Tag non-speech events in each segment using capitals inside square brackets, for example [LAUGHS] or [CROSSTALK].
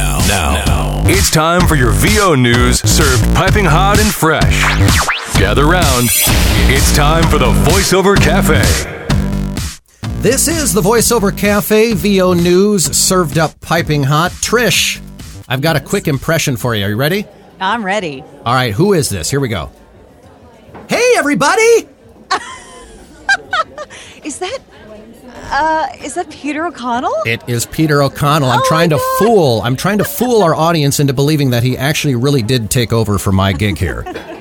Now, now, it's time for your VO news served piping hot and fresh. Gather round. It's time for the VoiceOver Cafe. This is the VoiceOver Cafe VO News served up piping hot. Trish, I've got a quick impression for you. Are you ready? I'm ready. All right, who is this? Here we go. Hey, everybody! [LAUGHS] Is that uh is that Peter O'Connell? It is Peter O'Connell. I'm Oh trying to God. fool. I'm trying to fool our audience into believing that he actually really did take over for my gig here. [LAUGHS]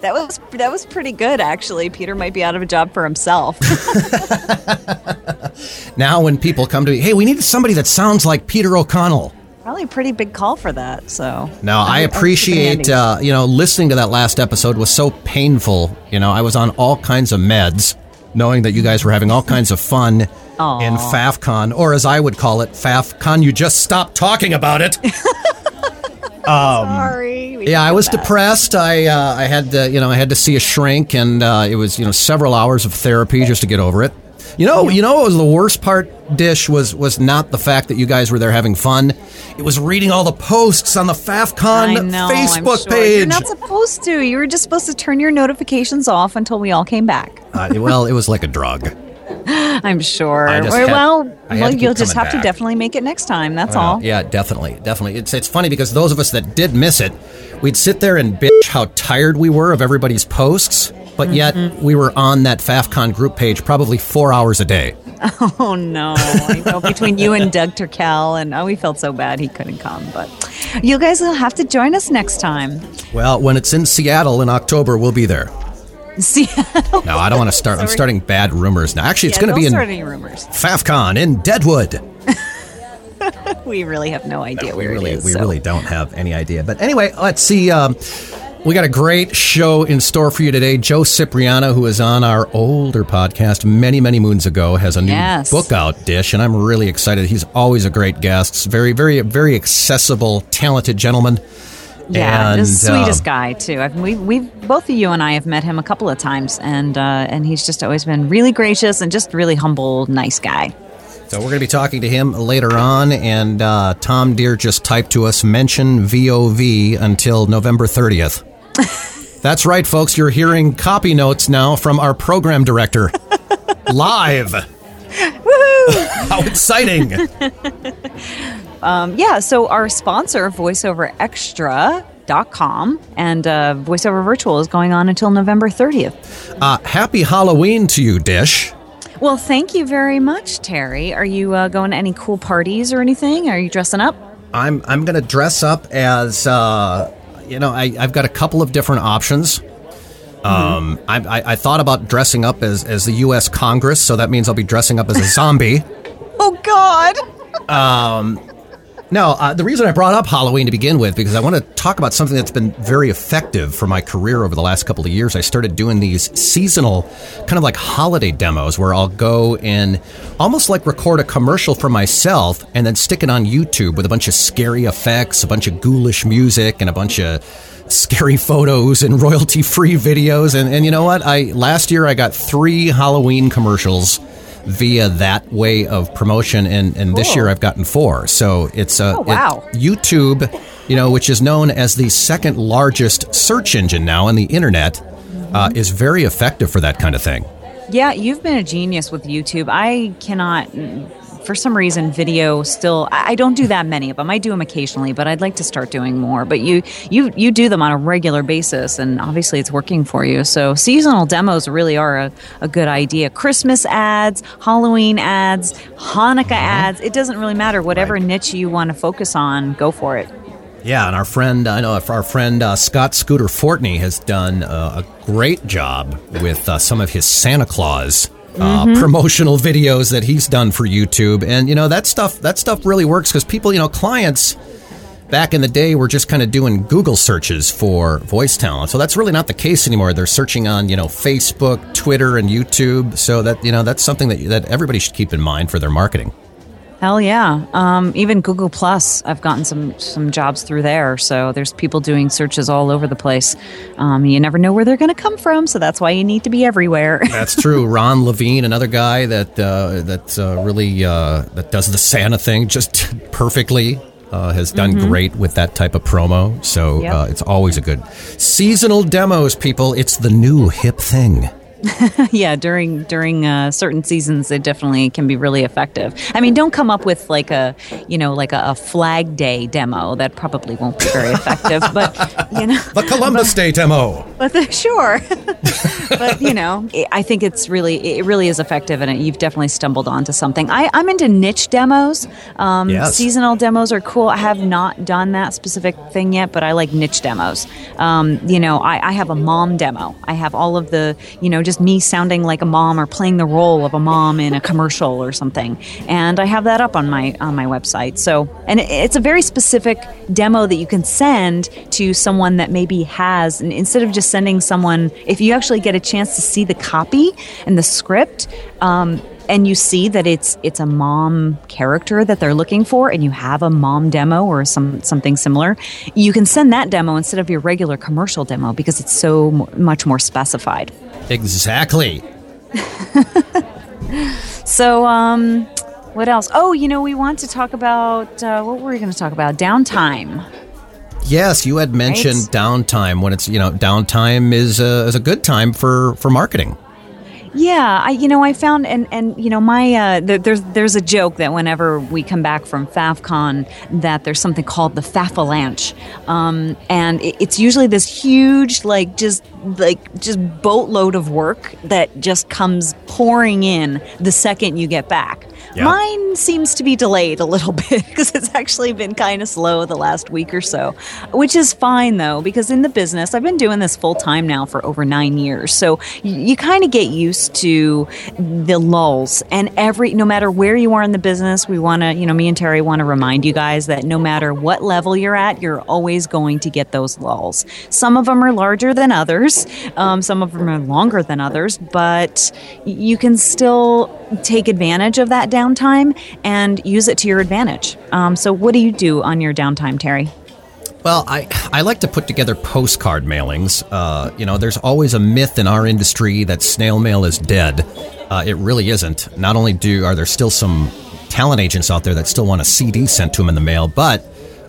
That was that was pretty good actually. Peter might be out of a job for himself. [LAUGHS] now, when people come to me, hey, we need somebody that sounds like Peter O'Connell. Probably a pretty big call for that. So Now, I it appreciate, uh, you know, listening to that last episode was so painful. You know, I was on all kinds of meds, knowing that you guys were having all kinds of fun in FAFCon, or as I would call it, FAFCon. You just stop talking about it. [LAUGHS] Sorry. Yeah, I was bad. depressed. I uh, I had to, you know I had to see a shrink, and uh, it was you know several hours of therapy just to get over it. You know, you know what was the worst part? Dish was was not the fact that you guys were there having fun. It was reading all the posts on the FAFCon know, Facebook sure. page. You're not supposed to. You were just supposed to turn your notifications off until we all came back. Uh, well, it was like a drug. [LAUGHS] I'm sure. Or, had- well, well, you'll just have to definitely make it next time. That's Uh, all. yeah, definitely, definitely. It's it's funny because those of us that did miss it, we'd sit there and bitch how tired we were of everybody's posts, but yet Mm-hmm. we were on that FAFCon group page probably four hours a day. [LAUGHS] Oh no! Know between you and Doug Turkel, and oh, we felt so bad he couldn't come. But you guys will have to join us next time. Well, when it's in Seattle in October, we'll be there. Seattle. No, I don't want to start. I'm starting bad rumors now. Actually, it's yeah, going to be in start any rumors. FAFCon in Deadwood. [LAUGHS] We really have no idea We where really, it is. we so. really don't have any idea. But anyway, let's see. Um, we got a great show in store for you today. Joe Cipriano, who is on our older podcast many, many moons ago, has a new Yes. book out, Dish, and I'm really excited. He's always a great guest. Very, very, very accessible, talented gentleman. Yeah, and, the sweetest um, guy too. I've, we, we've both of you and I have met him a couple of times, and uh, and he's just always been really gracious and just really humble, nice guy. So we're going to be talking to him later on, and uh, Tom Dheere just typed to us mention VOV until November 30th. That's right, folks. You're hearing copy notes now from our program director [LAUGHS] live. Woohoo! [LAUGHS] How exciting! [LAUGHS] Um, yeah, so our sponsor, VoiceOverExtra.com and uh, VoiceOver Virtual is going on until November 30th. Uh, happy Halloween to you, Dish. Well, thank you very much, Terry. Are you uh, going to any cool parties or anything? Are you dressing up? I'm I'm going to dress up as uh, you know I, I've got a couple of different options. Um, I, I, I thought about dressing up as, as the U.S. Congress, so that means I'll be dressing up as a zombie. [LAUGHS] Oh, God! No, uh, the reason I brought up Halloween to begin with because I want to talk about something that's been very effective for my career over the last couple of years. I started doing these seasonal, kind of like holiday demos where I'll go and almost like record a commercial for myself and then stick it on YouTube with a bunch of scary effects, a bunch of ghoulish music, and a bunch of scary [LAUGHS] photos and royalty free videos. And, and you know what? I last year I got three Halloween commercials via that way of promotion and, and this year I've gotten four. So it's uh, Oh, wow. it- YouTube, you know, which is known as the second largest search engine now on the internet, uh, is very effective for that kind of thing. Yeah, you've been a genius with YouTube. I cannot, for some reason, video still. I don't do that many of them. I do them occasionally, but I'd like to start doing more. But you, you, you do them on a regular basis, and obviously it's working for you. So seasonal demos really are a, a good idea. Christmas ads, Halloween ads, Hanukkah ads. It doesn't really matter. Whatever niche you want to focus on, go for it. Yeah, and our friend, I know our friend uh, Scott Scooter Fortney has done uh, a great job with uh, some of his Santa Claus. Uh, promotional videos that he's done for YouTube, and you know that stuff. That stuff really works because people, you know, clients back in the day were just kind of doing Google searches for voice talent. So that's really not the case anymore. They're searching on, you know, Facebook, Twitter, and YouTube. So that you know that's something that that everybody should keep in mind for their marketing. Hell yeah! Um, even Google Plus, I've gotten some some jobs through there. So there's people doing searches all over the place. Um, you never know where they're going to come from, so that's why you need to be everywhere. [LAUGHS] That's true. Ron Levine, another guy that uh, that uh, really uh, that does the Santa thing just [LAUGHS] perfectly. uh, has done great with that type of promo. So Yep. uh, it's always a good seasonal demos, people. It's the new hip thing. [LAUGHS] yeah, during during uh, certain seasons, it definitely can be really effective. I mean, don't come up with like a you know like a, a Flag Day demo. That probably won't be very effective. [LAUGHS] but you know, The Columbus Day demo. but the, sure. [LAUGHS] but you know, I think it's really it really is effective, and it, you've definitely stumbled onto something. I, I'm into niche demos. Um, Yes. Seasonal demos are cool. I have not done that specific thing yet, but I like niche demos. Um, you know, I, I have a mom demo. I have all of the you know just me sounding like a mom or playing the role of a mom in a commercial or something, and I have that up on my on my website. So, and it's a very specific demo that you can send to someone that maybe has and instead of just sending someone if you actually get a chance to see the copy and the script um, and you see that it's it's a mom character that they're looking for and you have a mom demo or some something similar you can send that demo instead of your regular commercial demo because it's so much more specified Exactly. [LAUGHS] so um what else oh you know we want to talk about uh, what were we going to talk about downtime Yes, you had mentioned Right. downtime when it's you know downtime is a, is a good time for for marketing. Yeah, I you know I found and and you know my uh, there, there's there's a joke that whenever we come back from FAFCon that there's something called the Fafalanche, um, and it, it's usually this huge like just like just boatload of work that just comes pouring in the second you get back. Yeah. Mine seems to be delayed a little [LAUGHS] bit because it's actually been kind of slow the last week or so, which is fine though, because in the business, I've been doing this full time now for over nine years. So y- you kind of get used to the lulls and every, no matter where you are in the business, we want to, you know, me and Terry want to remind you guys that no matter what level you're at, you're always going to get those lulls. Some of them are larger than others, um, some of them are longer than others, but you can still take advantage of that downtime and use it to your advantage. Um, so, what do you do on your downtime, Terry? Well, I I like to put together postcard mailings. Uh, you know, there's always a myth in our industry that snail mail is dead. Uh, it really isn't. Not only do are there still some talent agents out there that still want a CD sent to them in the mail, but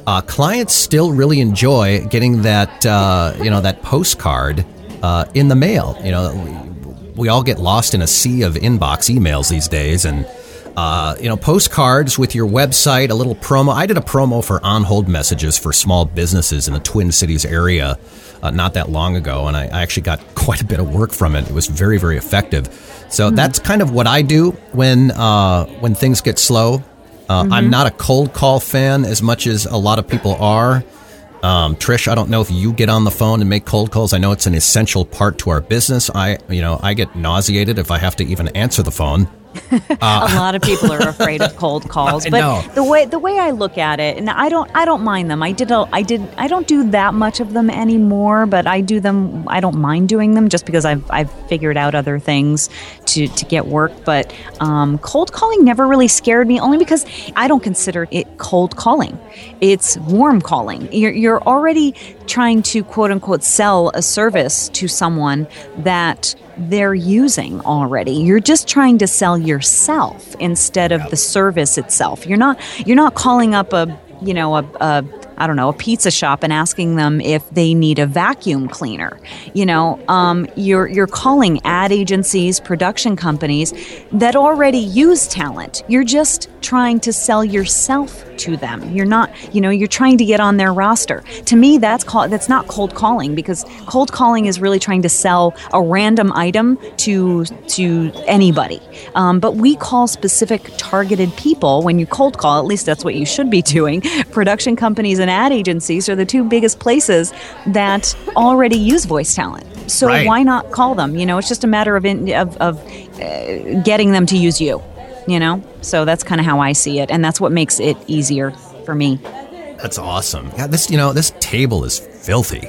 uh, clients still really enjoy getting that uh, you know that postcard uh, in the mail. You know, we, we all get lost in a sea of inbox emails these days, and uh, you know, postcards with your website, a little promo. I did a promo for on hold messages for small businesses in the Twin Cities area uh, not that long ago, and I, I actually got [LAUGHS] quite a bit of work from it. It was very, very effective. So that's kind of what I do when uh, when things get slow. Uh, I'm not a cold call fan as much as a lot of people are. Um, Trish, I don't know if you get on the phone and make cold calls. I know it's an essential part to our business. I, you know, I get nauseated if I have to even answer the phone. A lot of people are afraid of cold [LAUGHS] calls but know. the way the way I look at it and I don't I don't mind them. I did a, I did I don't do that much of them anymore but I do them I don't mind doing them just because I've I've figured out other things to to get work. But um, cold calling never really scared me only because I don't consider it cold calling. It's warm calling. You're you're already trying to quote unquote sell a service to someone that they're using already. You're just trying to sell yourself instead of the service itself. You're not you're not calling up a you know a, a I don't know a pizza shop and asking them if they need a vacuum cleaner. You know, um, you're you're calling ad agencies, production companies that already use talent. You're just trying to sell yourself to them. You're not, you know, you're trying to get on their roster. To me, that's called that's not cold calling because cold calling is really trying to sell a random item to to anybody. Um, but we call specific targeted people when you cold call. At least that's what you should be [LAUGHS] doing. Production companies and ad agencies are the two biggest places that already use voice talent. So Right. why not call them? You know, it's just a matter of in, of, of uh, getting them to use you. You know, so that's kind of how I see it, and that's what makes it easier for me. That's awesome. Yeah, this you know this table is filthy.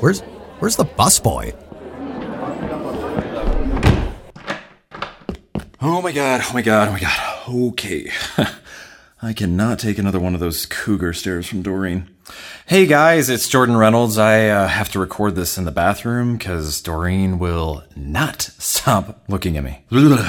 Where's where's the busboy? Oh my god, oh my god, oh my god. Okay. [LAUGHS] I cannot take another one of those cougar stares from Doreen. Hey guys, it's Jordan Reynolds. I uh, have to record this in the bathroom because Doreen will not stop looking at me.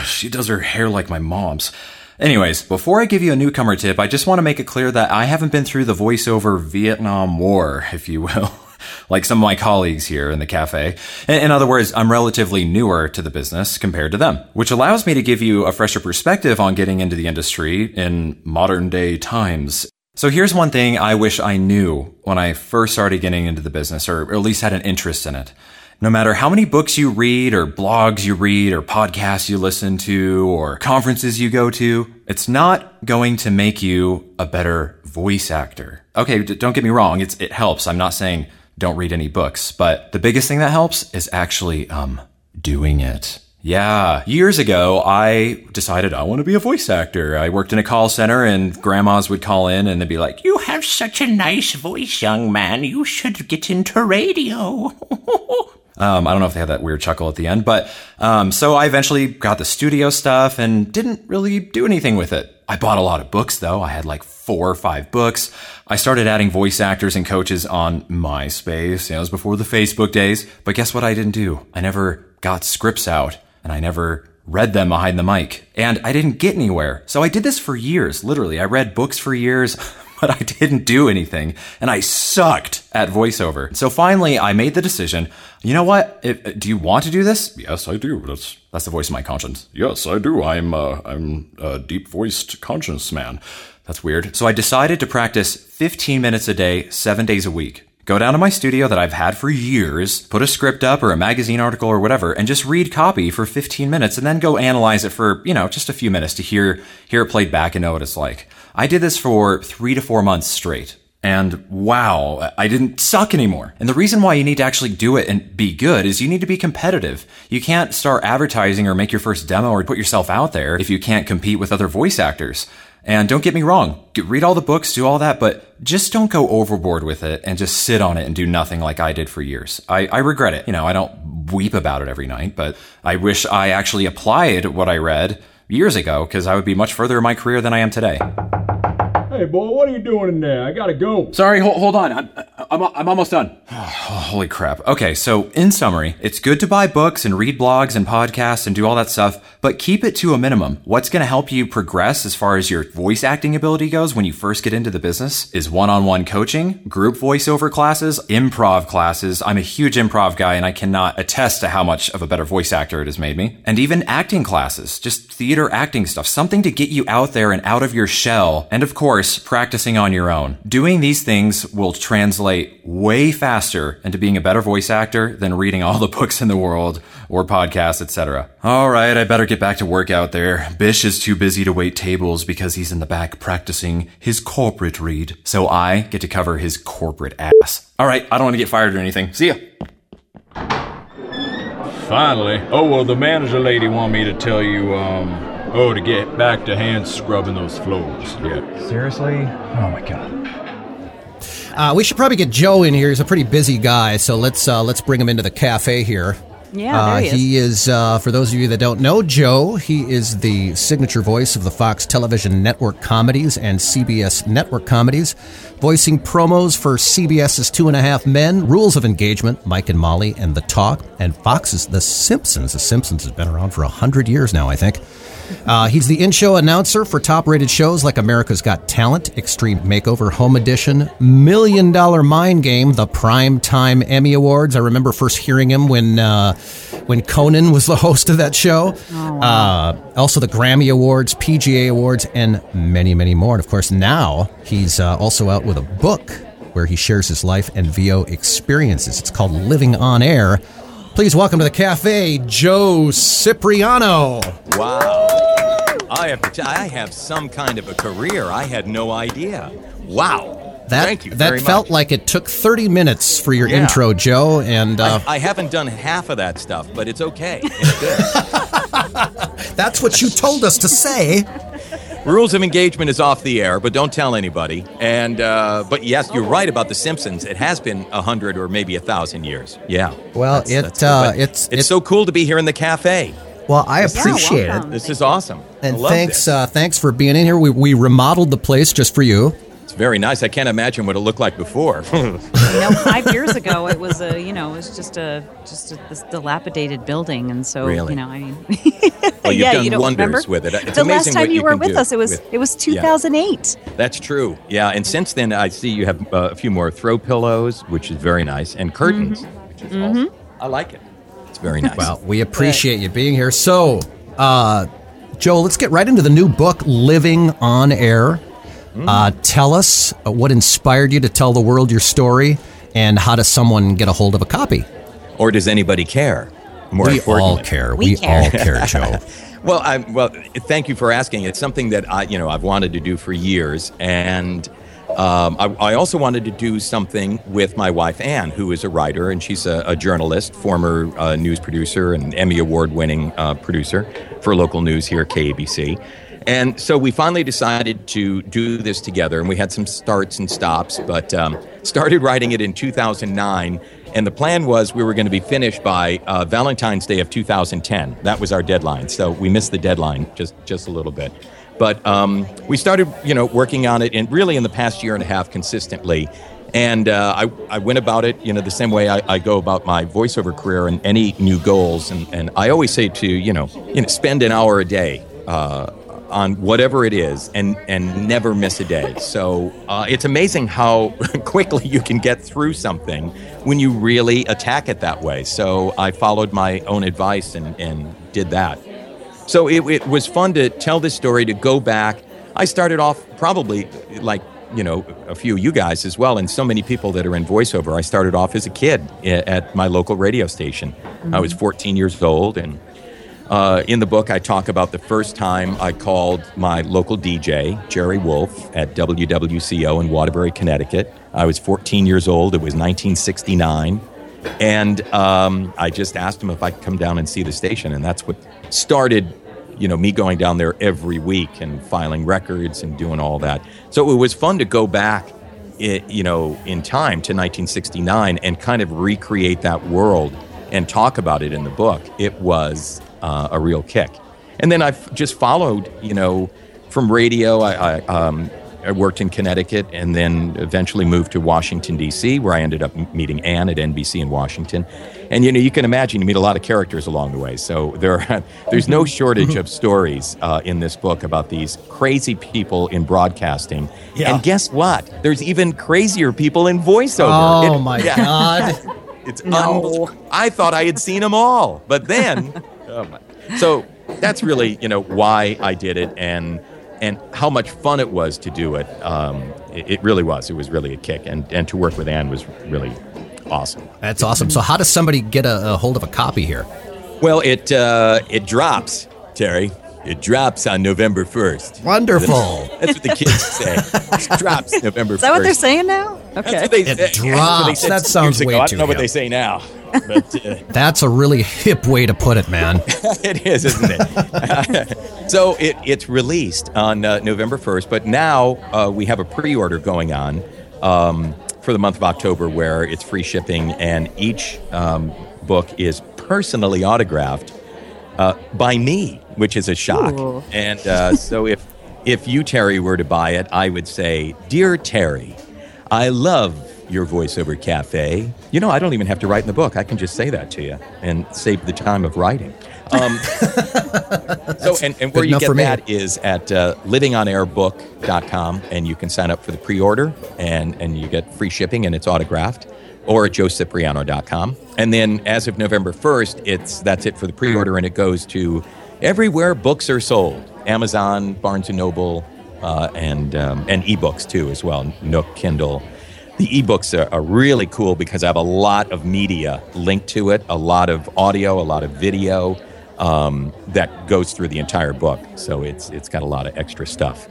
She does her hair like my mom's. Anyways, before I give you a newcomer tip, I just want to make it clear that I haven't been through the voiceover Vietnam War, if you will. [LAUGHS] [LAUGHS] like some of my colleagues here in the cafe. In, other words, I'm relatively newer to the business compared to them, which allows me to give you a fresher perspective on getting into the industry in modern day times. So here's one thing I wish I knew when I first started getting into the business, or at least had an interest in it. No matter how many books you read, or blogs you read, or podcasts you listen to, or conferences you go to, it's not going to make you a better voice actor. Okay, don't get me wrong, it helps. I'm not saying don't read any books. But the biggest thing that helps is actually, um, doing it. Yeah. Years ago, I decided I want to be a voice actor. I worked in a call center and grandmas would call in and they'd be like, You have such a nice voice, young man. You should get into radio. [LAUGHS] Um, I don't know if they had that weird chuckle at the end, but um, so I eventually got the studio stuff and didn't really do anything with it. I bought a lot of books though. I had like four or five books. I started adding voice actors and coaches on MySpace. You know, it was before the Facebook days. But guess what I didn't do? I never got scripts out and I never read them behind the mic. And I didn't get anywhere. So I did this for years, literally. I read books for years. [LAUGHS] but I didn't do anything and I sucked at voiceover. So finally I made the decision, you know what? If, do you want to do this? Yes, I do. That's that's the voice of my conscience. Yes, I do. I'm uh, I'm a deep-voiced conscience man. That's weird. So I decided to practice 15 minutes a day, 7 days a week. Go down to my studio that I've had for years, put a script up or a magazine article or whatever, and just read copy for 15 minutes and then go analyze it for, you know, just a few minutes to hear, hear it played back and know what it's like. I did this for three to four months straight. And wow, I didn't suck anymore. And the reason why you need to actually do it and be good is you need to be competitive. You can't start advertising or make your first demo or put yourself out there if you can't compete with other voice actors. And don't get me wrong, read all the books, do all that, but just don't go overboard with it and just sit on it and do nothing like I did for years. I, I regret it. You know, I don't weep about it every night, but I wish I actually applied what I read years ago because I would be much further in my career than I am today. Hey, boy, what are you doing in there? I gotta go. Sorry, hold, hold on. I'm, I'm, I'm almost done. [SIGHS] holy crap. Okay, so in summary, it's good to buy books and read blogs and podcasts and do all that stuff, but keep it to a minimum. What's going to help you progress as far as your voice acting ability goes when you first get into the business is one on one coaching, group voiceover classes, improv classes. I'm a huge improv guy and I cannot attest to how much of a better voice actor it has made me. And even acting classes, just theater acting stuff, something to get you out there and out of your shell. And of course, practicing on your own. Doing these things will translate way faster into being a better voice actor than reading all the [LAUGHS] books in the world or podcasts, etc. All right, I better get back to work out there. Bish is too busy to wait tables because he's in the back practicing his corporate read. So I get to cover his corporate ass. All right, I don't want to get fired or anything. See ya. Finally. Oh, well, the manager lady want me to tell you, um, Oh, to get back to hand scrubbing those floors. Yeah. Seriously? Oh my god. Uh, we should probably get Joe in here. He's a pretty busy guy, so let's uh, let's bring him into the cafe here. Yeah, uh, there he is. he is uh, for those of you that don't know Joe. He is the signature voice of the Fox Television Network comedies and CBS Network comedies, voicing promos for CBS's Two and a Half Men, Rules of Engagement, Mike and Molly, and The Talk, and Fox's The Simpsons. The Simpsons has been around for a hundred years now, I think. Uh, he's the in show announcer for top rated shows like America's Got Talent, Extreme Makeover Home Edition, Million Dollar Mind Game, the Prime Time Emmy Awards. I remember first hearing him when, uh, when Conan was the [LAUGHS] host of that show. Oh, uh, also, the Grammy Awards, PGA Awards, and many, many more. And of course, now he's uh, also out with a book where he shares his life and VO experiences. It's called Living on Air. Please welcome to the cafe, Joe Cipriano. Wow. I have, to I have some kind of a career. I had no idea. Wow. That, Thank you that felt much. like it took 30 minutes for your Yeah. intro, Joe. And uh, I, I haven't done half of that stuff, but it's okay. It's good. [LAUGHS] that's what you told us to say. Rules of engagement is off the air, but don't tell anybody. And uh, but yes, you're right about the Simpsons. It has been a hundred or maybe a thousand years. Yeah. Well, That's- it, that's uh, But it's- it's so cool to be here in the cafe. Well, I Yeah, appreciate welcome. it. This is awesome. And I love thanks, this. uh, thanks for being in here. We, we remodeled the place just for you. It's very nice. I can't imagine what it looked like before. [LAUGHS] You know, five years ago, it was a you know, it was just a just a, this dilapidated building, and so Really? you know, I mean, [LAUGHS] Well, you've yeah, done you don't wonders remember? with it. It's the amazing last time what you you were with us, it was with- it was Yeah. 2008. That's true. Yeah, and since then I see you have uh, a few more throw pillows, which is very nice, and curtains, Mm-hmm. which is also I like it. It's very nice. Well, we appreciate you being here. So, uh, Joe, let's get right into the new book, Living on Air. Uh, tell us uh, what inspired you to tell the world your story, and how does someone get a hold of a copy? or does anybody care? More we all care. We We, care. all care, [LAUGHS] Joe. Well, I, well, thank you for asking. It's something that I, you know, I've wanted to do for years, and um, I, I also wanted to do something with my wife Ann, who is a writer and she's a, a journalist, former uh, news producer and Emmy award-winning uh, producer for local news here at KABC. And so we finally decided to do this together, and we had some starts and stops, but um, started writing it in 2009. And the plan was we were going to be finished by uh, Valentine's Day of 2010. That was our deadline. So we missed the deadline just just a little bit. But um, we started, you know, working on it, and really in the past year and a half consistently. And uh, I, I went about it, you know, the same way I, I go about my voiceover career and any new goals. And, and I always say to you know, you know, spend an hour a day. Uh, on whatever it is and and never miss a day. So uh, it's amazing how [LAUGHS] quickly you can get through something when you really attack it that way. So I followed my own advice and, and did that. So it, it was fun to tell this story, to go back. I started off probably like, you know, a few of you guys as well, and so many people that are in voiceover. I started off as a kid at my local radio station. I was 14 years old, and uh, in the book, I talk about the first time I called my local DJ, Jerry Wolf, at WWCO in Waterbury, Connecticut. I was 14 years old. It was 1969. And um, I just asked him if I could come down and see the station. And that's what started, you know, me going down there every week and filing records and doing all that. So it was fun to go back, i you know, in time to 1969 and kind of recreate that world and talk about it in the book. It was uh, a real kick. And then I've just followed, you know, from radio. I, I, um, I worked in Connecticut and then eventually moved to Washington, D.C., where I ended up meeting Ann at NBC in Washington. And, you know, you can imagine you meet a lot of characters along the way. So there are, [LAUGHS] there's no shortage of stories uh, in this book about these crazy people in broadcasting. Yeah. And guess what? There's even crazier people in voiceover. Oh It- my [LAUGHS] yeah. God! It's unbelievable. I thought I had seen them all, but then, [LAUGHS] oh my. so that's really you know why I did it and and how much fun it was to do it. Um, it, it really was. It was really a kick, and and to work with Ann was really awesome. That's awesome. So, how does somebody get a, a hold of a copy here? Well, it uh, it drops, Terry. It drops on November first. Wonderful. That's what the kids say. It drops November. Is that what they're saying now? That's Okay. what they It said- that's what they drops. said That sounds years way ago. I don't know what they say now, but uh, That's a really hip way to put it, man. [LAUGHS] it is, isn't it? [LAUGHS] so it, it's released on uh, November 1st, but now uh, we have a pre order going on um, for the month of October where it's free shipping, and each um, book is personally autographed uh, by me, which is a shock. Ooh. And uh, so if, if you, Terry, were to buy it, I would say, Dear Terry, I love your voiceover cafe. You know, I don't even have to write in the book. I can just say that to you and save the time of writing. Um, [LAUGHS] so, and, and where you get that is at uh, livingonairbook.com, and you can sign up for the pre order and, and you get free shipping and it's autographed, or at joecipriano.com. And then as of November 1st, it's that's it for the pre order, and it goes to everywhere books are sold Amazon, Barnes and Noble, uh, and, um, and ebooks too, as well Nook, Kindle. The ebooks are, are really cool because I have a lot of media linked to it, a lot of audio, a lot of video um, that goes through the entire book. So it's it's got a lot of extra stuff.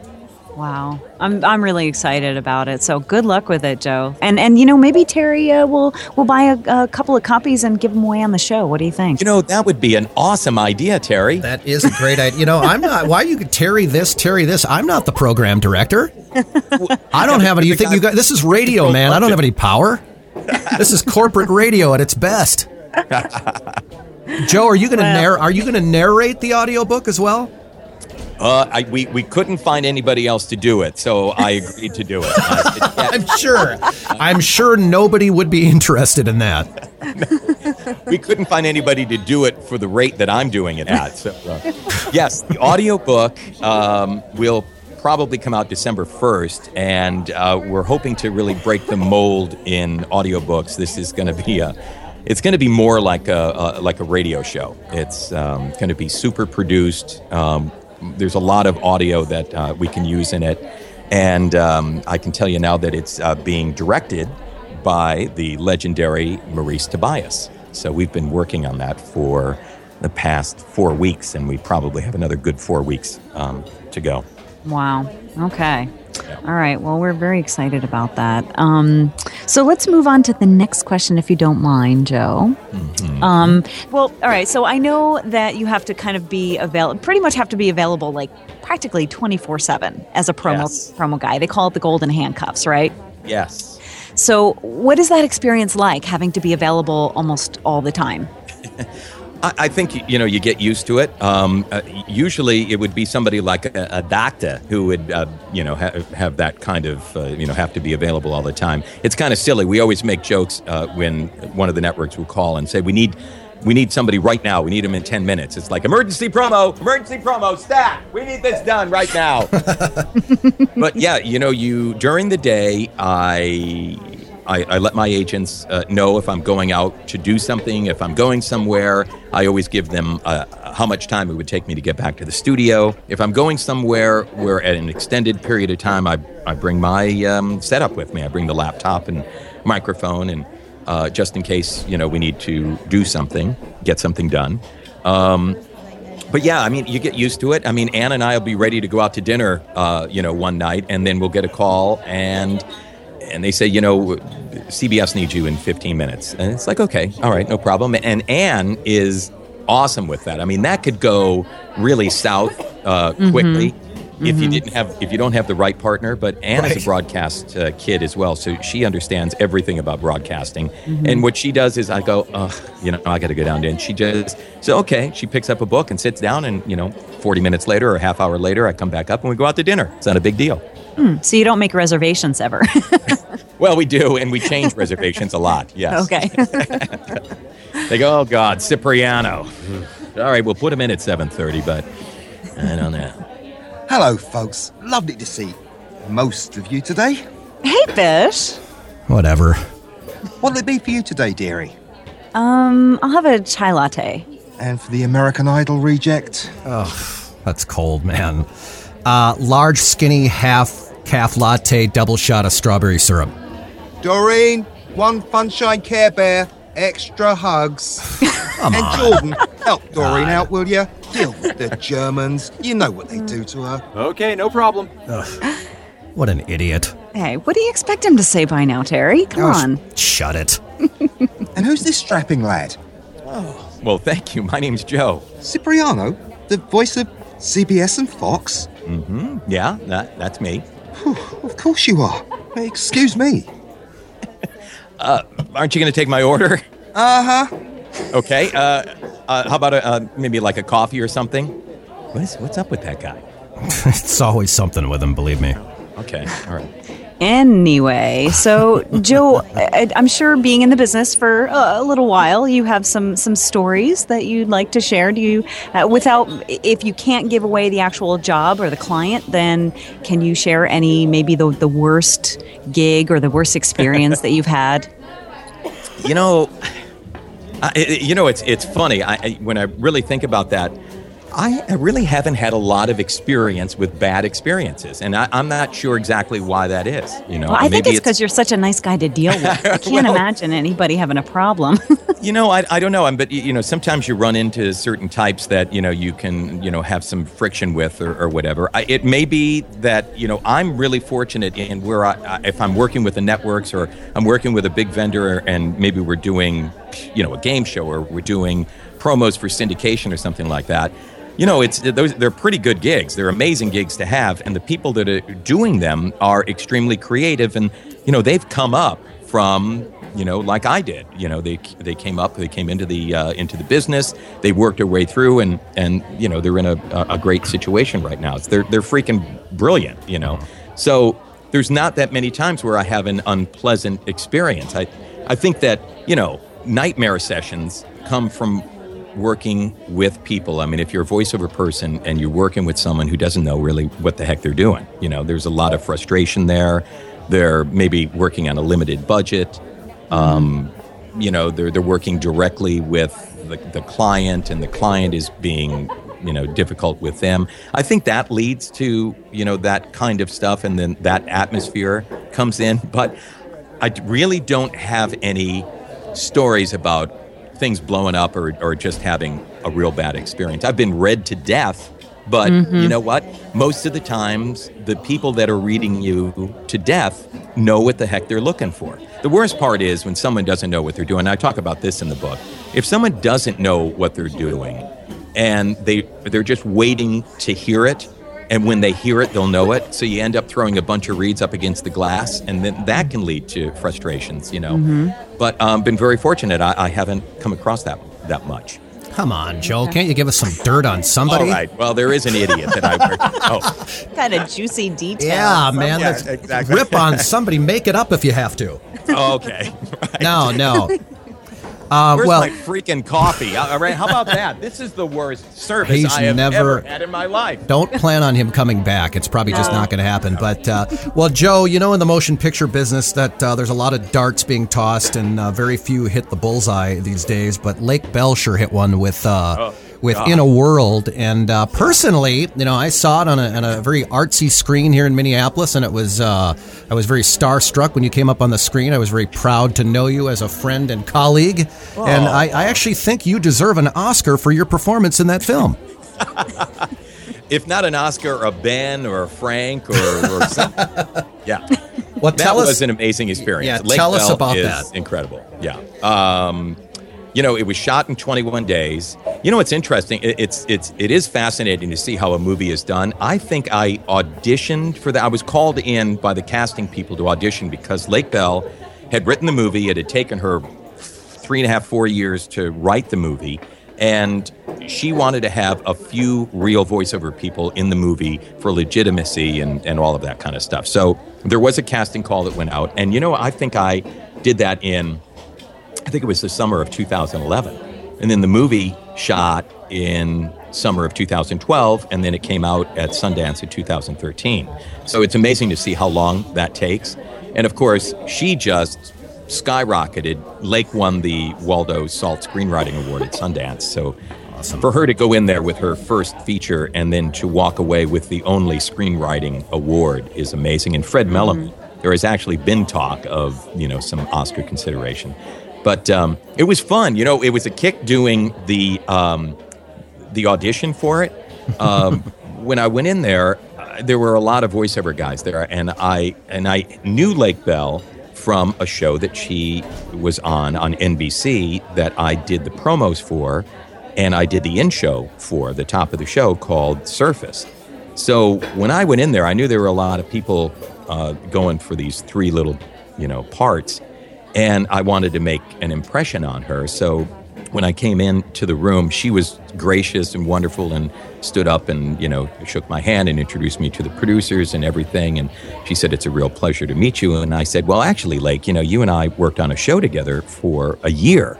Wow, I'm I'm really excited about it. So good luck with it, Joe. And and you know maybe Terry uh, will will buy a, a couple of copies and give them away on the show. What do you think? You know that would be an awesome idea, Terry. That is a great idea. You know, I'm not. Why you could Terry this, Terry this? I'm not the program director. [LAUGHS] I don't have any. You think you got? This is radio, man. I don't have any power. This is corporate radio at its best. [LAUGHS] Joe, are you going to narr- Are you going to narrate the audiobook as well? Uh, I, we we couldn't find anybody else to do it, so I [LAUGHS] agreed to do it. Said, [LAUGHS] I'm sure. I'm sure nobody would be interested in that. [LAUGHS] we couldn't find anybody to do it for the rate that I'm doing it at. So, uh, yes, the audiobook um, will probably come out December 1st, and uh, we're hoping to really break the mold in audiobooks. This is going to be a it's going to be more like a, a, like a radio show. It's um, going to be super produced. Um, there's a lot of audio that uh, we can use in it, and um, I can tell you now that it's uh, being directed by the legendary Maurice Tobias. So we've been working on that for the past four weeks, and we probably have another good four weeks um, to go. Wow. Okay. All right. Well, we're very excited about that. Um, so let's move on to the next question, if you don't mind, Joe. Mm-hmm. Um, well, all right. So I know that you have to kind of be available, pretty much have to be available like practically 24 7 as a promo, yes. promo guy. They call it the golden handcuffs, right? Yes. So, what is that experience like having to be available almost all the time? [LAUGHS] I, think you know you get used to it. Um, uh, usually, it would be somebody like a, a doctor who would uh, you know ha- have that kind of uh, you know have to be available all the time. It's kind of silly. We always make jokes uh, when one of the networks will call and say we need we need somebody right now. We need them in 10 minutes. It's like emergency promo, emergency promo, stat. We need this done right now. [LAUGHS] but yeah, you know, you during the day, I I, I let my agents uh, know if I'm going out to do something, if I'm going somewhere. I always give them uh, how much time it would take me to get back to the studio. If I'm going somewhere where at an extended period of time, I, I bring my um, setup with me. I bring the laptop and microphone, and uh, just in case you know we need to do something, get something done. Um, but yeah, I mean, you get used to it. I mean, Ann and I will be ready to go out to dinner, uh, you know, one night, and then we'll get a call and and they say, you know, CBS needs you in 15 minutes. And it's like, okay, all right, no problem. And Ann is awesome with that. I mean, that could go really south uh, mm-hmm. quickly mm-hmm. if you mm-hmm. didn't have if you don't have the right partner. But Ann right. is a broadcast uh, kid as well, so she understands everything about broadcasting. Mm-hmm. And what she does is, I go, oh, you know, I got to go down there, and she just so okay. She picks up a book and sits down, and you know, 40 minutes later or a half hour later, I come back up and we go out to dinner. It's not a big deal. Hmm. So you don't make reservations ever? [LAUGHS] well, we do, and we change reservations a lot. Yes. Okay. [LAUGHS] they go, oh God, Cipriano. All right, we'll put him in at 7:30, but I don't know. Hello, folks. Lovely to see most of you today. Hey, Fish. Whatever. What'll it be for you today, dearie? Um, I'll have a chai latte. And for the American Idol reject? Oh, that's cold, man. Uh, large, skinny, half calf latte, double shot of strawberry syrup. Doreen, one Funshine Care Bear, extra hugs. [LAUGHS] and on. Jordan, help [LAUGHS] Doreen out, will you? Deal with the Germans. You know what they do to her. Okay, no problem. Ugh. What an idiot. Hey, what do you expect him to say by now, Terry? Come oh, on. shut it. [LAUGHS] and who's this strapping lad? Oh, well, thank you. My name's Joe. Cipriano, the voice of CBS and Fox? Mm-hmm. Yeah, that, that's me. Whew, of course you are. Excuse me. [LAUGHS] uh, aren't you going to take my order? Uh huh. Okay. Uh, uh, how about a, uh, maybe like a coffee or something? What is, what's up with that guy? [LAUGHS] it's always something with him, believe me. Okay. All right. Anyway, so Joe, I, am sure being in the business for a, little while, you have some some stories that you'd like to share. Do you, uh, without, if you can't give away the actual job or the client, then can you share any maybe the the worst gig or the worst experience that you've had? You know, I, you know, it's it's funny. I, when I really think about that, I really haven't had a lot of experience with bad experiences, and I, am not sure exactly why that is. You know, well, I think it's because you're such a nice guy to deal with. [LAUGHS] I can't well, imagine anybody having a problem. [LAUGHS] you know, I, I don't know, um, but you know, sometimes you run into certain types that you know you can you know have some friction with or, or whatever. I, it may be that you know I'm really fortunate in where I, if I'm working with the networks or I'm working with a big vendor and maybe we're doing you know a game show or we're doing promos for syndication or something like that you know, it's those they're pretty good gigs. They're amazing gigs to have, and the people that are doing them are extremely creative, and you know they've come up from you know like I did. You know, they they came up, they came into the uh, into the business, they worked their way through, and and you know they're in a a great situation right now. It's, they're they're freaking brilliant. You know, so there's not that many times where I have an unpleasant experience. I I think that you know nightmare sessions come from working with people. I mean, if you're a voiceover person and you're working with someone who doesn't know really what the heck they're doing, you know, there's a lot of frustration there. They're maybe working on a limited budget. Um, you know, they're they're working directly with the, the client, and the client is being you know difficult with them. I think that leads to you know that kind of stuff, and then that atmosphere comes in. But I really don't have any stories about things blowing up or, or just having a real bad experience. I've been read to death, but Mm-hmm. you know what? Most of the times, the people that are reading you to death know what the heck they're looking for. The worst part is when someone doesn't know what they're doing. I talk about this in the book. If someone doesn't know what they're doing and they they're just waiting to hear it, and when they hear it, they'll know it. So you end up throwing a bunch of reads up against the glass, and then that can lead to frustrations, you know. Mm-hmm. But um, been very fortunate. I, I haven't come across that that much. Come on, Joe. Can't you give us some dirt on somebody? All right. Well, there is an idiot that I work. Oh, [LAUGHS] Kind of juicy detail. Yeah, man. Yeah, let's exactly. rip on somebody. Make it up if you have to. [LAUGHS] okay. No, no. [LAUGHS] Uh, Where's well, my freaking coffee? All right. How about that? [LAUGHS] This is the worst service He's I have never- ever had in my life. don't plan on him coming back. It's probably just not going to happen. But uh, well, Joe, you know, in the motion picture business, that uh, there's a lot of darts being tossed, and uh, very few hit the bullseye these days. But Lake Bell sure hit one with. Uh, with In a World, and uh, personally, you know, I saw it on a, on a very artsy screen here in Minneapolis, and it was uh, I was very starstruck when you came up on the screen. I was very proud to know you as a friend and colleague, and I, I actually think you deserve an Oscar for your performance in that film. [LAUGHS] If not an Oscar, a Ben or a Frank or, or [LAUGHS] something. Yeah. Well, that tell us- was an amazing experience. Yeah, tell us about that. Incredible. Yeah. Um, you know, it was shot in 21 days. You know, it's interesting. It, it's it's it is fascinating to see how a movie is done. I think I auditioned for that. I was called in by the casting people to audition because Lake Bell had written the movie. It had taken her three and a half, four years to write the movie. And she wanted to have a few real voiceover people in the movie for legitimacy and, and all of that kind of stuff. So there was a casting call that went out. And, you know, I think I did that in, I think it was the summer of 2011. And then the movie shot in summer of 2012, and then it came out at Sundance in 2013. So it's amazing to see how long that takes. And of course, she just skyrocketed. Lake won the Waldo Salt Screenwriting Award at Sundance. So for her to go in there with her first feature and then to walk away with the only screenwriting award is amazing. And Fred Mellon, mm-hmm. there has actually been talk of you know some Oscar consideration, but um, it was fun. You know, it was a kick doing the um, the audition for it. Um, [LAUGHS] when I went in there, uh, there were a lot of voiceover guys there, and I and I knew Lake Bell from a show that she was on on NBC that I did the promos for, and I did the in show for the top of the show called Surface. So when I went in there, I knew there were a lot of people uh, going for these three little, you know, parts, and I wanted to make an impression on her. So when I came into the room, she was gracious and wonderful and stood up and, you know, shook my hand and introduced me to the producers and everything. And she said, It's a real pleasure to meet you. And I said, Well, actually, Lake, you know, you and I worked on a show together for a year,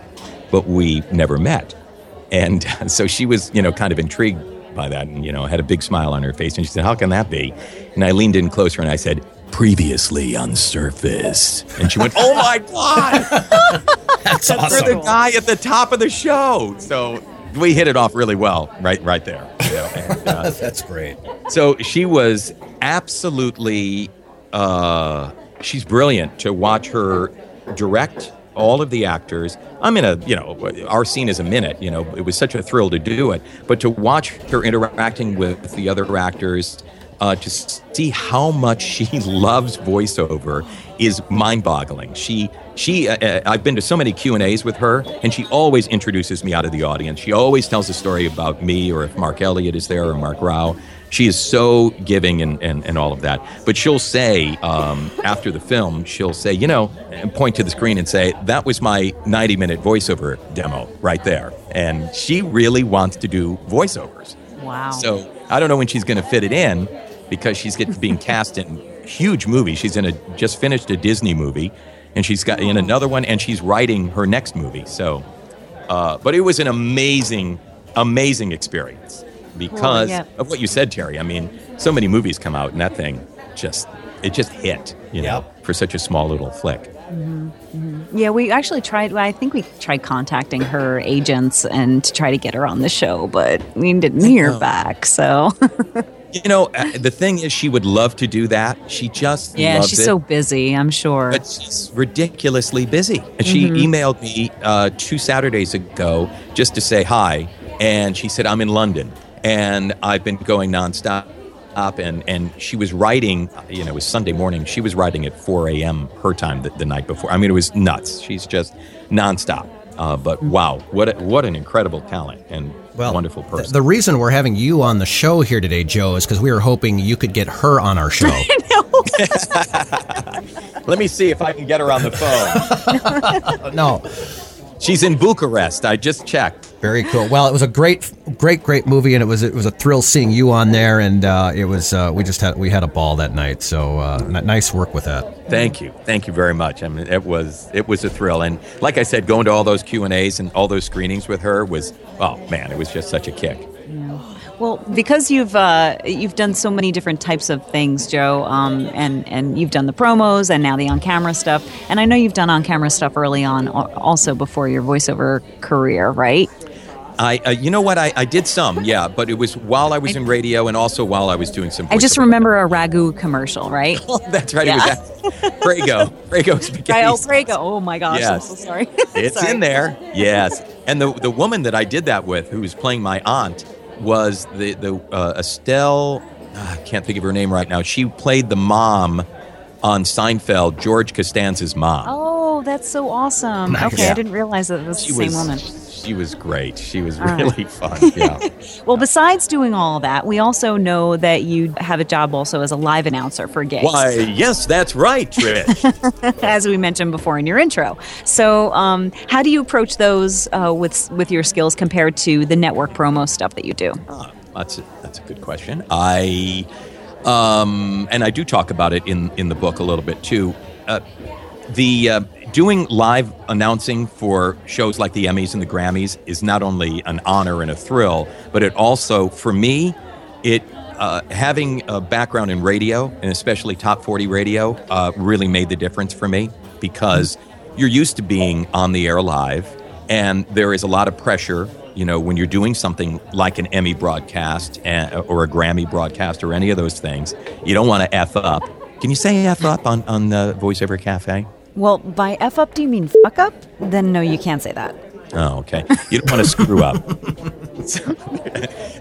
but we never met. And [LAUGHS] so she was, you know, kind of intrigued by that and, you know, had a big smile on her face. And she said, How can that be? And I leaned in closer and I said, Previously on Surface. And she went, [LAUGHS] Oh my God! [LAUGHS] That's You're the guy at the top of the show. So we hit it off really well right right there. you know, and, [LAUGHS] uh, That's great. so she was absolutely uh, she's brilliant to watch her direct all of the actors i'm in a you know our scene is a minute you know it was such a thrill to do it but to watch her interacting with the other actors uh, to see how much [LAUGHS] she loves voiceover is mind-boggling. She she uh, uh, I've been to so many Q and A's with her, and she always introduces me out of the audience. She always tells a story about me, or if Mark Elliott is there, or Mark Rao. She is so giving and, and, and all of that. But she'll say um, after the film, she'll say, you know, and point to the screen and say, that was my 90 minute voiceover demo right there. And she really wants to do voiceovers. Wow. So I don't know when she's going to fit it in because she's getting being cast in huge movies. She's in a just finished a Disney movie, and she's got in another one, and she's writing her next movie. So, uh, but it was an amazing, amazing experience because yeah. of what you said, Terry. I mean, so many movies come out, and that thing just it just hit, you know, for such a small little flick. Yeah, we actually tried. well, I think we tried contacting her agents and to try to get her on the show, but we didn't hear back. So You know, uh, the thing is, she would love to do that. She just yeah, she's it. so busy. I'm sure. but she's ridiculously busy. And she emailed me uh, two Saturdays ago just to say hi. And she said, I'm in London. And I've been going nonstop. Up and, and she was writing, you know, it was Sunday morning. She was writing at 4 a.m. her time the, the night before. I mean, it was nuts. She's just nonstop. Uh, but wow, what a, what an incredible talent and wonderful th- person. the reason we're having you on the show here today, Joe, is because we were hoping you could get her on our show. [LAUGHS] [LAUGHS] Let me see if I can get her on the phone. [LAUGHS] no, She's in Bucharest. I just checked. very cool. Well, it was a great, great, great movie, and it was it was a thrill seeing you on there, and uh, it was uh, we just had we had a ball that night. So uh, nice work with that. Thank you, thank you very much. I mean, it was it was a thrill, and like I said, going to all those Q and A's and all those screenings with her was oh man, it was just such a kick. Well, because you've uh, you've done so many different types of things, Joe, um, and and you've done the promos and now the on camera stuff, and I know you've done on camera stuff early on, also before your voiceover career, right? I, uh, you know what? I, I did some, yeah, but it was while I was in radio and also while I was doing some. I just remember a ragu commercial, right? [LAUGHS] That's right. Yeah. It was that. Prego, Prego spaghetti. [LAUGHS] Oh. Prego. Oh my gosh, Yes. I'm so sorry. [LAUGHS] It's Sorry. in there. Yes. And the the woman that I did that with, who was playing my aunt, was the the uh, Estelle. ah, I can't think of her name right now. She played the mom on Seinfeld, George Costanza's mom. Oh, that's so awesome. Okay, Yeah. I didn't realize that it was she the same was woman. She was great. She was really [LAUGHS] fun. Yeah. [LAUGHS] Well, besides doing all that, we also know that you have a job also as a live announcer for gigs. Why? Yes, that's right, Trish. [LAUGHS] as we mentioned before in your intro. So, um, how do you approach those uh, with with your skills compared to the network promo stuff that you do? That's a, that's a good question. I um, and I do talk about it in in the book a little bit too. Uh, the uh, doing live announcing for shows like the Emmys and the Grammys is not only an honor and a thrill, but it also, for me, it uh, having a background in radio and especially top 40 radio uh, really made the difference for me because you're used to being on the air live and there is a lot of pressure you know when you're doing something like an emmy broadcast and, or a grammy broadcast or any of those things. You don't want to f up can you say f up on, on the voiceover cafe Well, by f up, do you mean fuck up? Then no, you can't say that. Oh, okay. You don't want to screw up. So,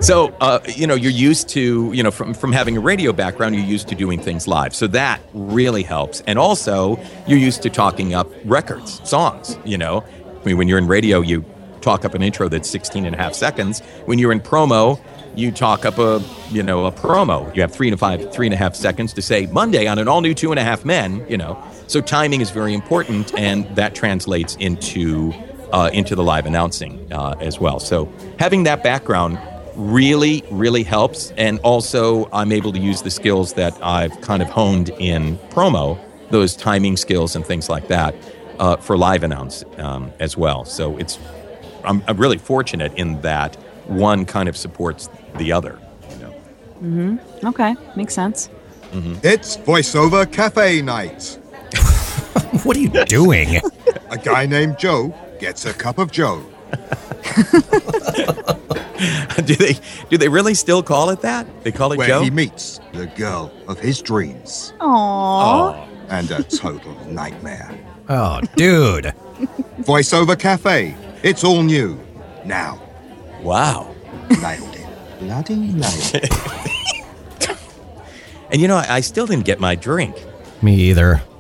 so, uh, you know, you're used to, you know, from, from having a radio background, you're used to doing things live. So that really helps. And also, you're used to talking up records, songs, you know. I mean, when you're in radio, you talk up an intro that's 16 and a half seconds. When you're in promo, you talk up a, you know, a promo. You have three a five, three and a half seconds to say Monday on an all new Two and a Half Men, you know. So timing is very important, and that translates into uh, into the live announcing uh, as well. So having that background really, really helps. And also, I'm able to use the skills that I've kind of honed in promo, those timing skills and things like that, uh, for live announce um, as well. So it's, I'm, I'm really fortunate in that one kind of supports the other. You know? Mm-hmm. Okay, makes sense. Mm-hmm. It's voiceover cafe night. [LAUGHS] what are you doing? A guy named Joe gets a cup of Joe. [LAUGHS] do they do they really still call it that? They call it where Joe. he meets the girl of his dreams. Aww. And a total [LAUGHS] nightmare. Oh, dude. Voiceover cafe. It's all new. Now. Wow. Nailed it. Bloody nailed it. And you know, I, I still didn't get my drink. Me either. [LAUGHS]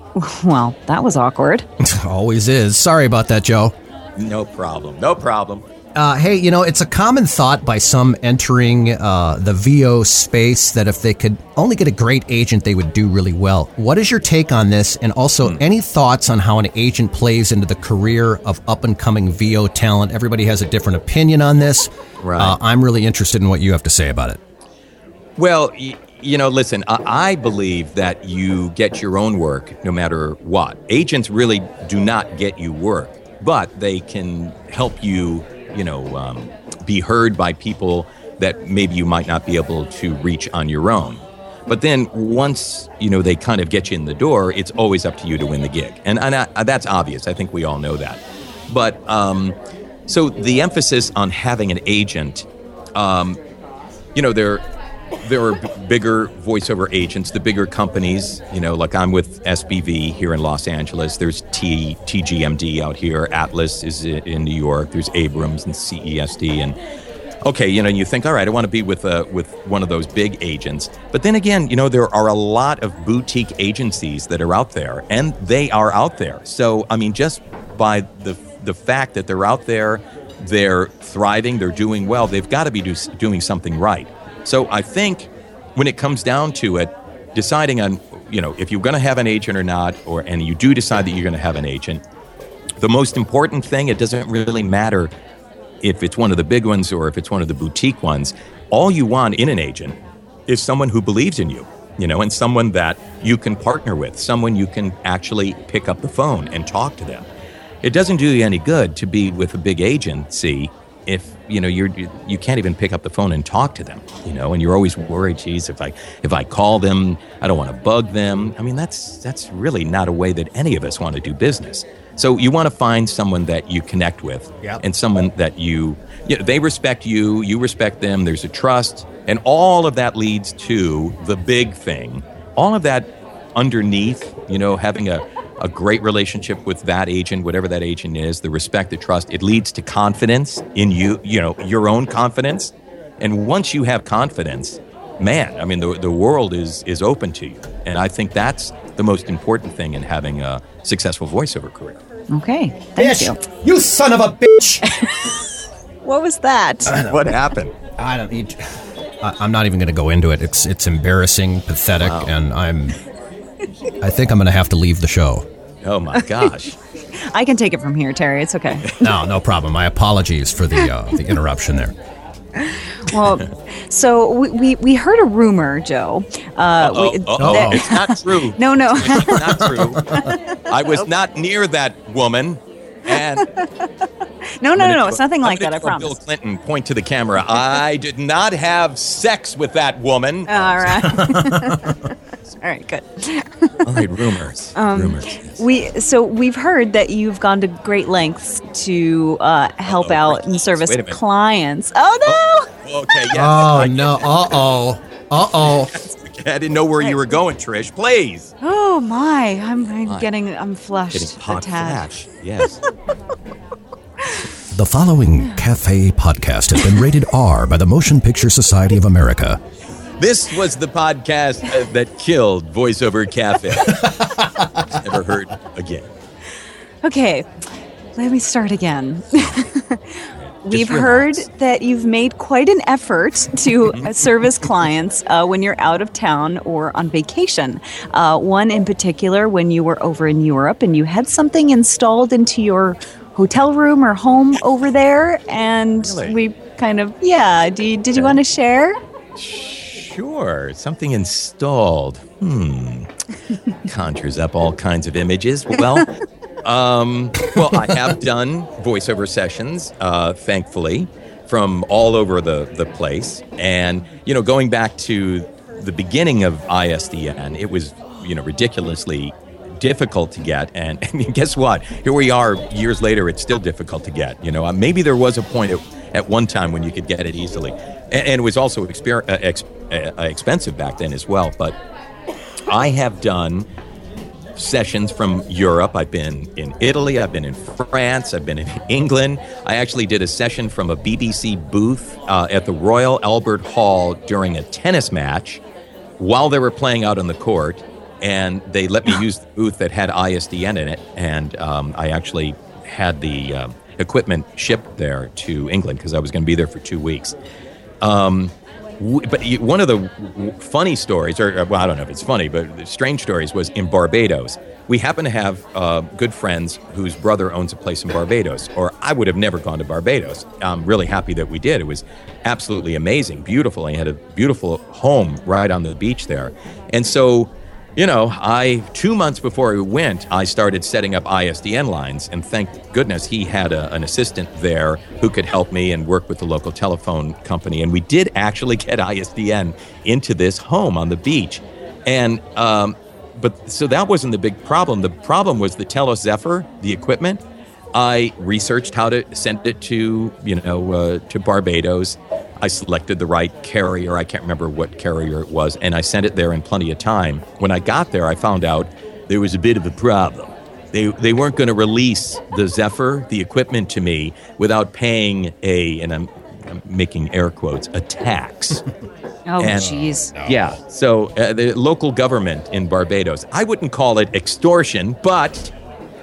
Well, that was awkward. [LAUGHS] Always is. Sorry about that, Joe. No problem. No problem. Uh, hey, you know, it's a common thought by some entering uh, the VO space that if they could only get a great agent, they would do really well. What is your take on this? And also, any thoughts on how an agent plays into the career of up and coming VO talent? Everybody has a different opinion on this. Right. Uh, I'm really interested in what you have to say about it. Well, y- you know, listen, I, I believe that you get your own work no matter what. Agents really do not get you work, but they can help you, you know, um, be heard by people that maybe you might not be able to reach on your own. But then once you know they kind of get you in the door, it's always up to you to win the gig, and, and I, that's obvious. I think we all know that. But um, so the emphasis on having an agent, um, you know, there there are b- bigger voiceover agents, the bigger companies. You know, like I'm with SBV here in Los Angeles. There's T TGMD out here. Atlas is in New York. There's Abrams and CESD and okay, you know, you think, all right, I want to be with uh, with one of those big agents. But then again, you know, there are a lot of boutique agencies that are out there, and they are out there. So, I mean, just by the the fact that they're out there, they're thriving, they're doing well. They've got to be do, doing something right. So, I think when it comes down to it, deciding on, you know, if you're going to have an agent or not, or and you do decide that you're going to have an agent, the most important thing, it doesn't really matter if it's one of the big ones or if it's one of the boutique ones, all you want in an agent is someone who believes in you, you know, and someone that you can partner with, someone you can actually pick up the phone and talk to them. It doesn't do you any good to be with a big agency if you know you're you can't even pick up the phone and talk to them, you know, and you're always worried, geez, if I if I call them, I don't want to bug them. I mean, that's that's really not a way that any of us want to do business. So you want to find someone that you connect with, Yep. and someone that you, you know, they respect you, you respect them. There's a trust, and all of that leads to the big thing. All of that underneath, you know, having a a great relationship with that agent, whatever that agent is, the respect, the trust, it leads to confidence in you, you know, your own confidence. And once you have confidence, man, I mean, the, the world is, is open to you. And I think that's the most important thing in having a successful voiceover career. Okay. Thank you. You son of a bitch! [LAUGHS] What was that? What happened? I don't need. I, I'm not even going to go into it. It's it's embarrassing, pathetic, and I'm. I think I'm going to have to leave the show. Oh my gosh. [LAUGHS] I can take it from here, Terry. It's okay. [LAUGHS] No, no problem. My apologies for the uh, the interruption there. Well, so we, we, we heard a rumor, Joe. Uh, Oh, we- that- it's not true. [LAUGHS] no, no. not true. I was not near that woman. And no, no, no, no. It's nothing like that. I do a Bill. Clinton point to the camera. I did not have sex with that woman. All right. All right, good. [LAUGHS] All right, rumors. [LAUGHS] Um, rumors. yes. We so we've heard that you've gone to great lengths to uh, help Uh-oh, out and service Wait a minute. clients. Oh no! Okay, yes. Oh no! Uh oh! Uh oh! I didn't know where you were going, Trish. Please. Oh my! I'm, I'm getting I'm flushed Getting hot flash. Yes. [LAUGHS] The following cafe podcast has been rated R by the Motion Picture Society of America. This was the podcast that killed Voiceover Cafe. Never heard again. Okay, let me start again. [LAUGHS] We've heard that you've made quite an effort to uh, service clients uh, when you're out of town or on vacation. Uh, one in particular, when you were over in Europe and you had something installed into your hotel room or home over there, and Really? we kind of yeah. Do you, did you want to share? Sure, something installed. Hmm. [LAUGHS] Conjures up all kinds of images. Well, um, well, I have done voiceover sessions, uh, thankfully, from all over the, the place. And, you know, going back to the beginning of ISDN, it was, you know, ridiculously difficult to get. And [LAUGHS] I mean, guess what? Here we are years later, it's still difficult to get. You know, Uh, maybe there was a point at, at one time when you could get it easily. And, and it was also exper- uh, ex- uh, expensive back then as well. But I have done sessions from Europe. I've been in Italy, I've been in France, I've been in England. I actually did a session from a BBC booth uh, at the Royal Albert Hall during a tennis match while they were playing out on the court. And they let me use the booth that had ISDN in it. And um, I actually had the um, equipment shipped there to England because I was going to be there for two weeks. Um, but one of the funny stories, or uh, well, I don't know if it's funny, but strange stories was in Barbados. We happen to have uh, good friends whose brother owns a place in Barbados, or I would have never gone to Barbados. I'm really happy that we did. It was absolutely amazing, beautiful. I had a beautiful home right on the beach there. And so, you know, I, two months before we went, I started setting up ISDN lines. And thank goodness he had a, an assistant there who could help me and work with the local telephone company. And we did actually get ISDN into this home on the beach. And, um, but so that wasn't the big problem. The problem was the Telos Zephyr, the equipment. I researched how to send it to, you know, uh, to Barbados. I selected the right carrier. I can't remember what carrier it was, and I sent it there in plenty of time. When I got there, I found out there was a bit of a problem. They, they weren't going to release the Zephyr, the equipment, to me without paying a, and I'm, I'm making air quotes, a tax. [LAUGHS] Oh, And- jeez. Yeah. So uh, the local government in Barbados, I wouldn't call it extortion, but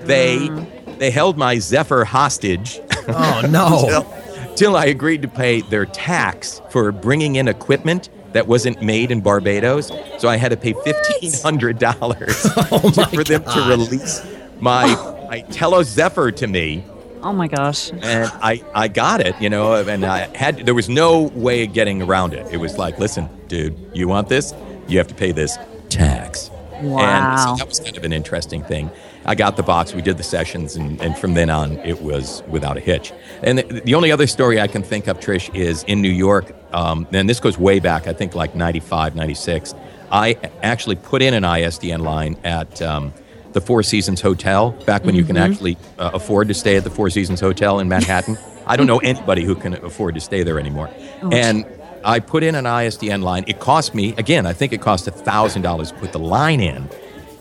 they they held my Zephyr hostage Oh no! [LAUGHS] till I agreed to pay their tax for bringing in equipment that wasn't made in Barbados. So I had to pay fifteen hundred dollars [LAUGHS] Oh my for them to release my my Telos Zephyr to me Oh my gosh. and I, I got it, you know, and I had there was no way of getting around it. It was like, listen, dude, you want this? You have to pay this tax. And Wow. so that was kind of an interesting thing. I got the box, we did the sessions, and, and from then on, it was without a hitch. And the, the only other story I can think of, Trish, is in New York, um, and this goes way back, I think like 95, 96. I actually put in an ISDN line at um, the Four Seasons Hotel back when you can actually uh, afford to stay at the Four Seasons Hotel in Manhattan. I don't know [LAUGHS] anybody who can afford to stay there anymore. and I put in an ISDN line. It cost me, again, I think it cost $1,000 to put the line in.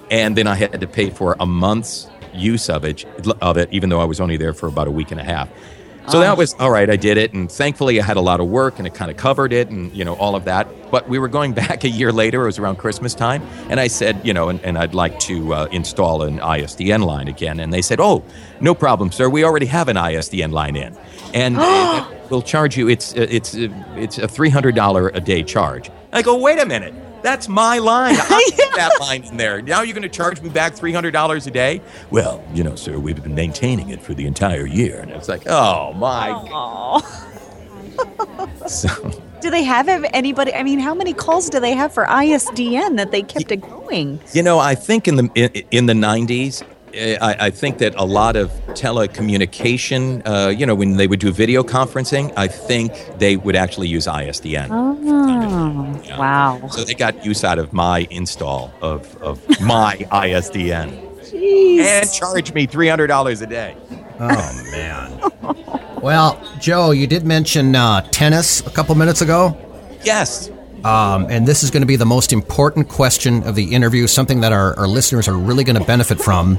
And then I had to pay for a month's use of it, of it, even though I was only there for about a week and a half. So that was all right. I did it, and thankfully I had a lot of work, and it kind of covered it, and you know all of that. But we were going [LAUGHS] back a year later. It was around Christmas time, and I said, you know, and, and I'd like to uh, install an ISDN line again. And they said, oh, no problem, sir. We already have an ISDN line in, and [GASPS] we'll charge you. It's uh, it's uh, it's a three hundred dollar a day charge. I go, wait a minute. That's my line. [LAUGHS] I put that line in there. Now you're going to charge me back three hundred dollars a day? Well, you know, sir, we've been maintaining it for the entire year, and it's like, oh my Oh. [LAUGHS] so, Do they have anybody? I mean, how many calls do they have for ISDN that they kept it going? you know, I think in the in, in the '90s, eh, I, I think that a lot of telecommunication, uh, you know, when they would do video conferencing, I think they would actually use ISDN. Oh, Yeah. wow. So they got use out of my install of, of my ISDN Jeez. and charge me three hundred dollars a day. Oh man. [LAUGHS] Well, Joe, you did mention uh, tennis a couple minutes ago. Yes. Um, and this is going to be the most important question of the interview, something that our, our listeners are really going to benefit from.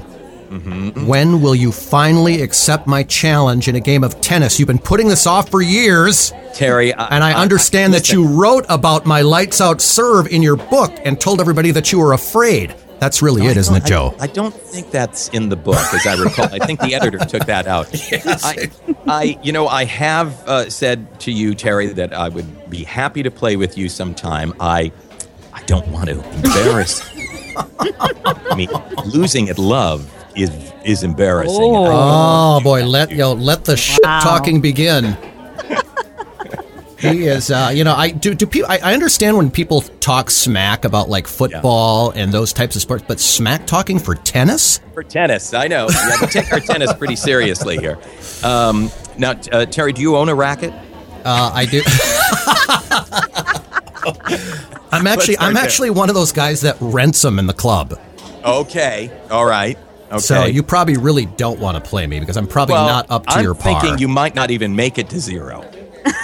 When will you finally accept my challenge in a game of tennis? You've been putting this off for years, Terry, and I understand that you wrote about my lights out serve in your book and told everybody that you were afraid. That's really it, isn't it, Joe? I, don't think that's in the book, as I recall. I think the editor took that out. [LAUGHS] I, I, you know, I have uh, said to you, Terry, that I would be happy to play with you sometime. I, I don't want to embarrass. [LAUGHS] I mean, losing at love is is embarrassing. Oh boy, let yo know, let the shit Wow. talking begin. he is, uh, you know, I do. Do people? I, I understand when people talk smack about like football and those types of sports, but smack talking for tennis? For tennis, I know. Yeah, we take our tennis pretty seriously here. Um, now, uh, Terry, do you own a racket? Uh, I do. [LAUGHS] I'm actually, I'm there. actually one of those guys that rents them in the club. Okay, all right. Okay. So you probably really don't want to play me because I'm probably well, not up to I'm your par. thinking you might not even make it to zero.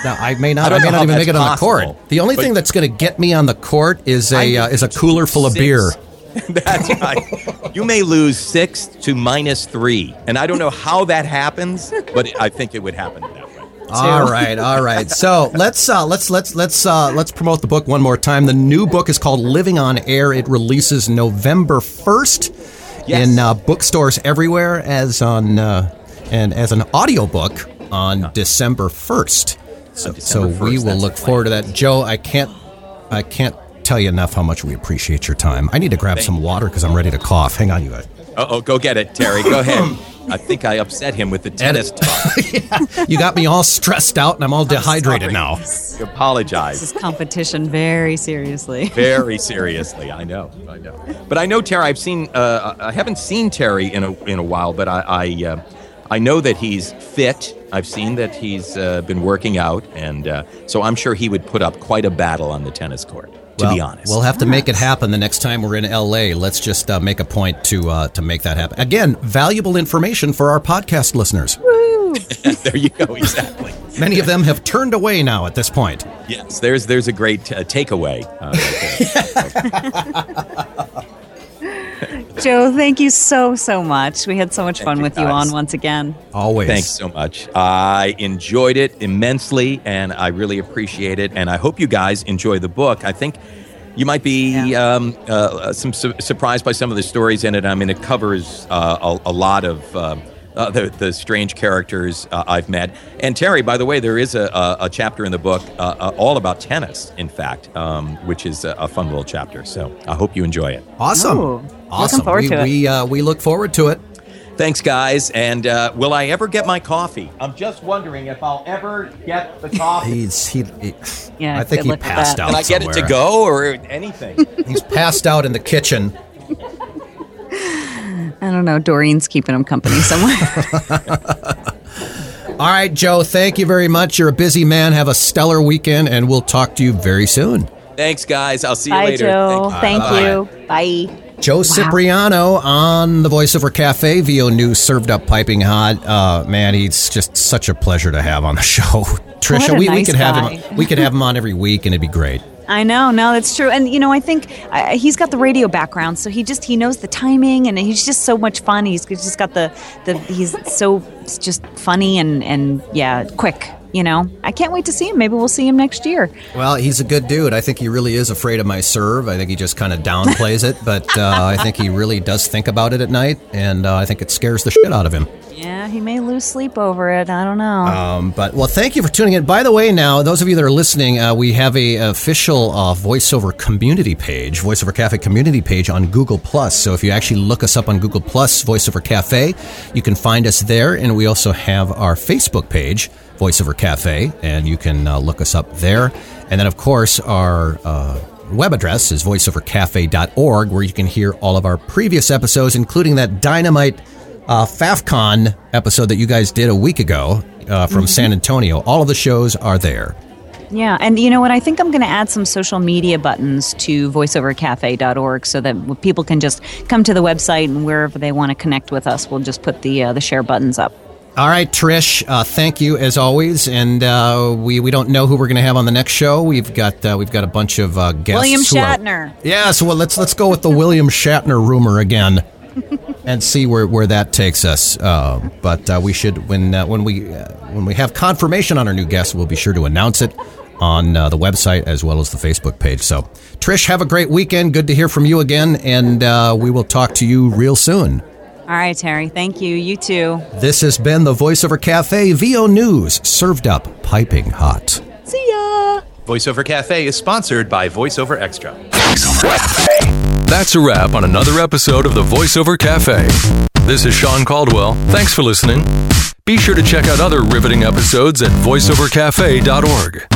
No, I may not. I I, don't may not even make it on the court. The only but- thing that's going to get me on the court is a I uh, is a cooler full of six. beer. [LAUGHS] That's right. You may lose six to minus three, and I don't know how that happens, but I think it would happen that way. All right, all right. [LAUGHS] So let's uh, let's let's let's uh, let's promote the book one more time. The new book is called Living on Air. It releases November first Yes. in uh, bookstores everywhere, as on uh, and as an audiobook on December first. So, on so December 1st. we will look forward to that. Joe, I can't, I can't tell you enough how much we appreciate your time. I need to grab Thank some water because I'm ready to cough. Hang on, you guys. Oh, go get it, Terry. Go ahead. [CLEARS THROAT] I think I upset him with the tennis talk. [LAUGHS] You got me all stressed out and I'm all dehydrated sorry. now. I apologize. This is competition very seriously. [LAUGHS] Very seriously, I know, I know. But I know Terry. I've seen. Uh, I haven't seen Terry in a in a while, but I I, uh, I know that he's fit. I've seen that he's uh, been working out, and uh, so I'm sure he would put up quite a battle on the tennis court. To Well, be honest, we'll have to make it happen the next time we're in LA. Let's just uh, make a point to uh, to make that happen. Again, valuable information for our podcast listeners. [LAUGHS] there you go. [LAUGHS] Exactly. Many of them have turned away now at this point. Yes, there's there's a great uh, takeaway. Uh, right there. [LAUGHS] [LAUGHS] Joe, thank you so, so much. We had so much fun you, with you on once again. Always. Thanks so much. I enjoyed it immensely, and I really appreciate it. And I hope you guys enjoy the book. I think you might be Yeah. um, uh, some su- surprised by some of the stories in it. I mean, it covers uh, a, a lot of. um uh, the, the strange characters uh, I've met. And Terry, by the way, there is a, a, a chapter in the book uh, uh, all about tennis, in fact, um, which is a, a fun little chapter. So I hope you enjoy it. Awesome. Ooh, awesome. forward we, to it. We, uh, we look forward to it. Thanks, guys. And uh, will I ever get my coffee? I'm just wondering if I'll ever get the coffee. He's he. he Yeah, I think he passed out. Can I get it to go or anything? He's passed out in the kitchen. I don't know. Doreen's keeping him company somewhere. [LAUGHS] [LAUGHS] All right, Joe. Thank you very much. You're a busy man. Have a stellar weekend, and we'll talk to you very soon. Thanks, guys. I'll see you Bye, later. Joe. Thank you. Thank you. Bye. Joe Cipriano on the voiceover cafe. VO News served up piping hot. Uh, man, he's just such a pleasure to have on the [LAUGHS] show. Trisha, a we, we nice could have him. We could have him on every week, and it'd be great. I know, no, that's true. And you know, I think uh, he's got the radio background, so he just he knows the timing, and he's just so much fun. He's just got the the he's so just funny and and yeah, quick. You know, I can't wait to see him. Maybe we'll see him next year. Well, he's a good dude. I think he really is afraid of my serve. I think he just kind of downplays it, but uh, I think he really does think about it at night, and uh, I think it scares the shit out of him. Yeah, he may lose sleep over it. I don't know. Um, but well, thank you for tuning in. By the way, now those of you that are listening, uh, we have a official uh, voiceover community page, voiceover cafe community page on Google Plus. So if you actually look us up on Google Plus, voiceover cafe, you can find us there, and we also have our Facebook page, voiceover cafe, and you can uh, look us up there. And then of course our uh, web address is voiceovercafe.org, where you can hear all of our previous episodes, including that dynamite uh, FAFCON episode that you guys did a week ago uh, from San Antonio. All of the shows are there. Yeah, and you know what? I think I'm going to add some social media buttons to voiceovercafe.org so that people can just come to the website and wherever they want to connect with us, we'll just put the uh, the share buttons up. All right, Trish, uh, thank you as always. And uh, we, we don't know who we're going to have on the next show. We've got uh, we've got a bunch of uh, guests. William who are- Shatner. yeah, so well, let's let's go with the William Shatner rumor again, [LAUGHS] and see where, where that takes us. Uh, but uh, we should when uh, when we uh, when we have confirmation on our new guest, we'll be sure to announce it on uh, the website as well as the Facebook page. So, Trish, have a great weekend. Good to hear from you again, and uh, we will talk to you real soon. All right, Terry. Thank you. You too. This has been the Voiceover Cafe VO News, served up piping hot. See ya. VoiceOver Cafe is sponsored by VoiceOver Extra. That's a wrap on another episode of the VoiceOver Cafe. This is Sean Caldwell. Thanks for listening. Be sure to check out other riveting episodes at voiceovercafe.org.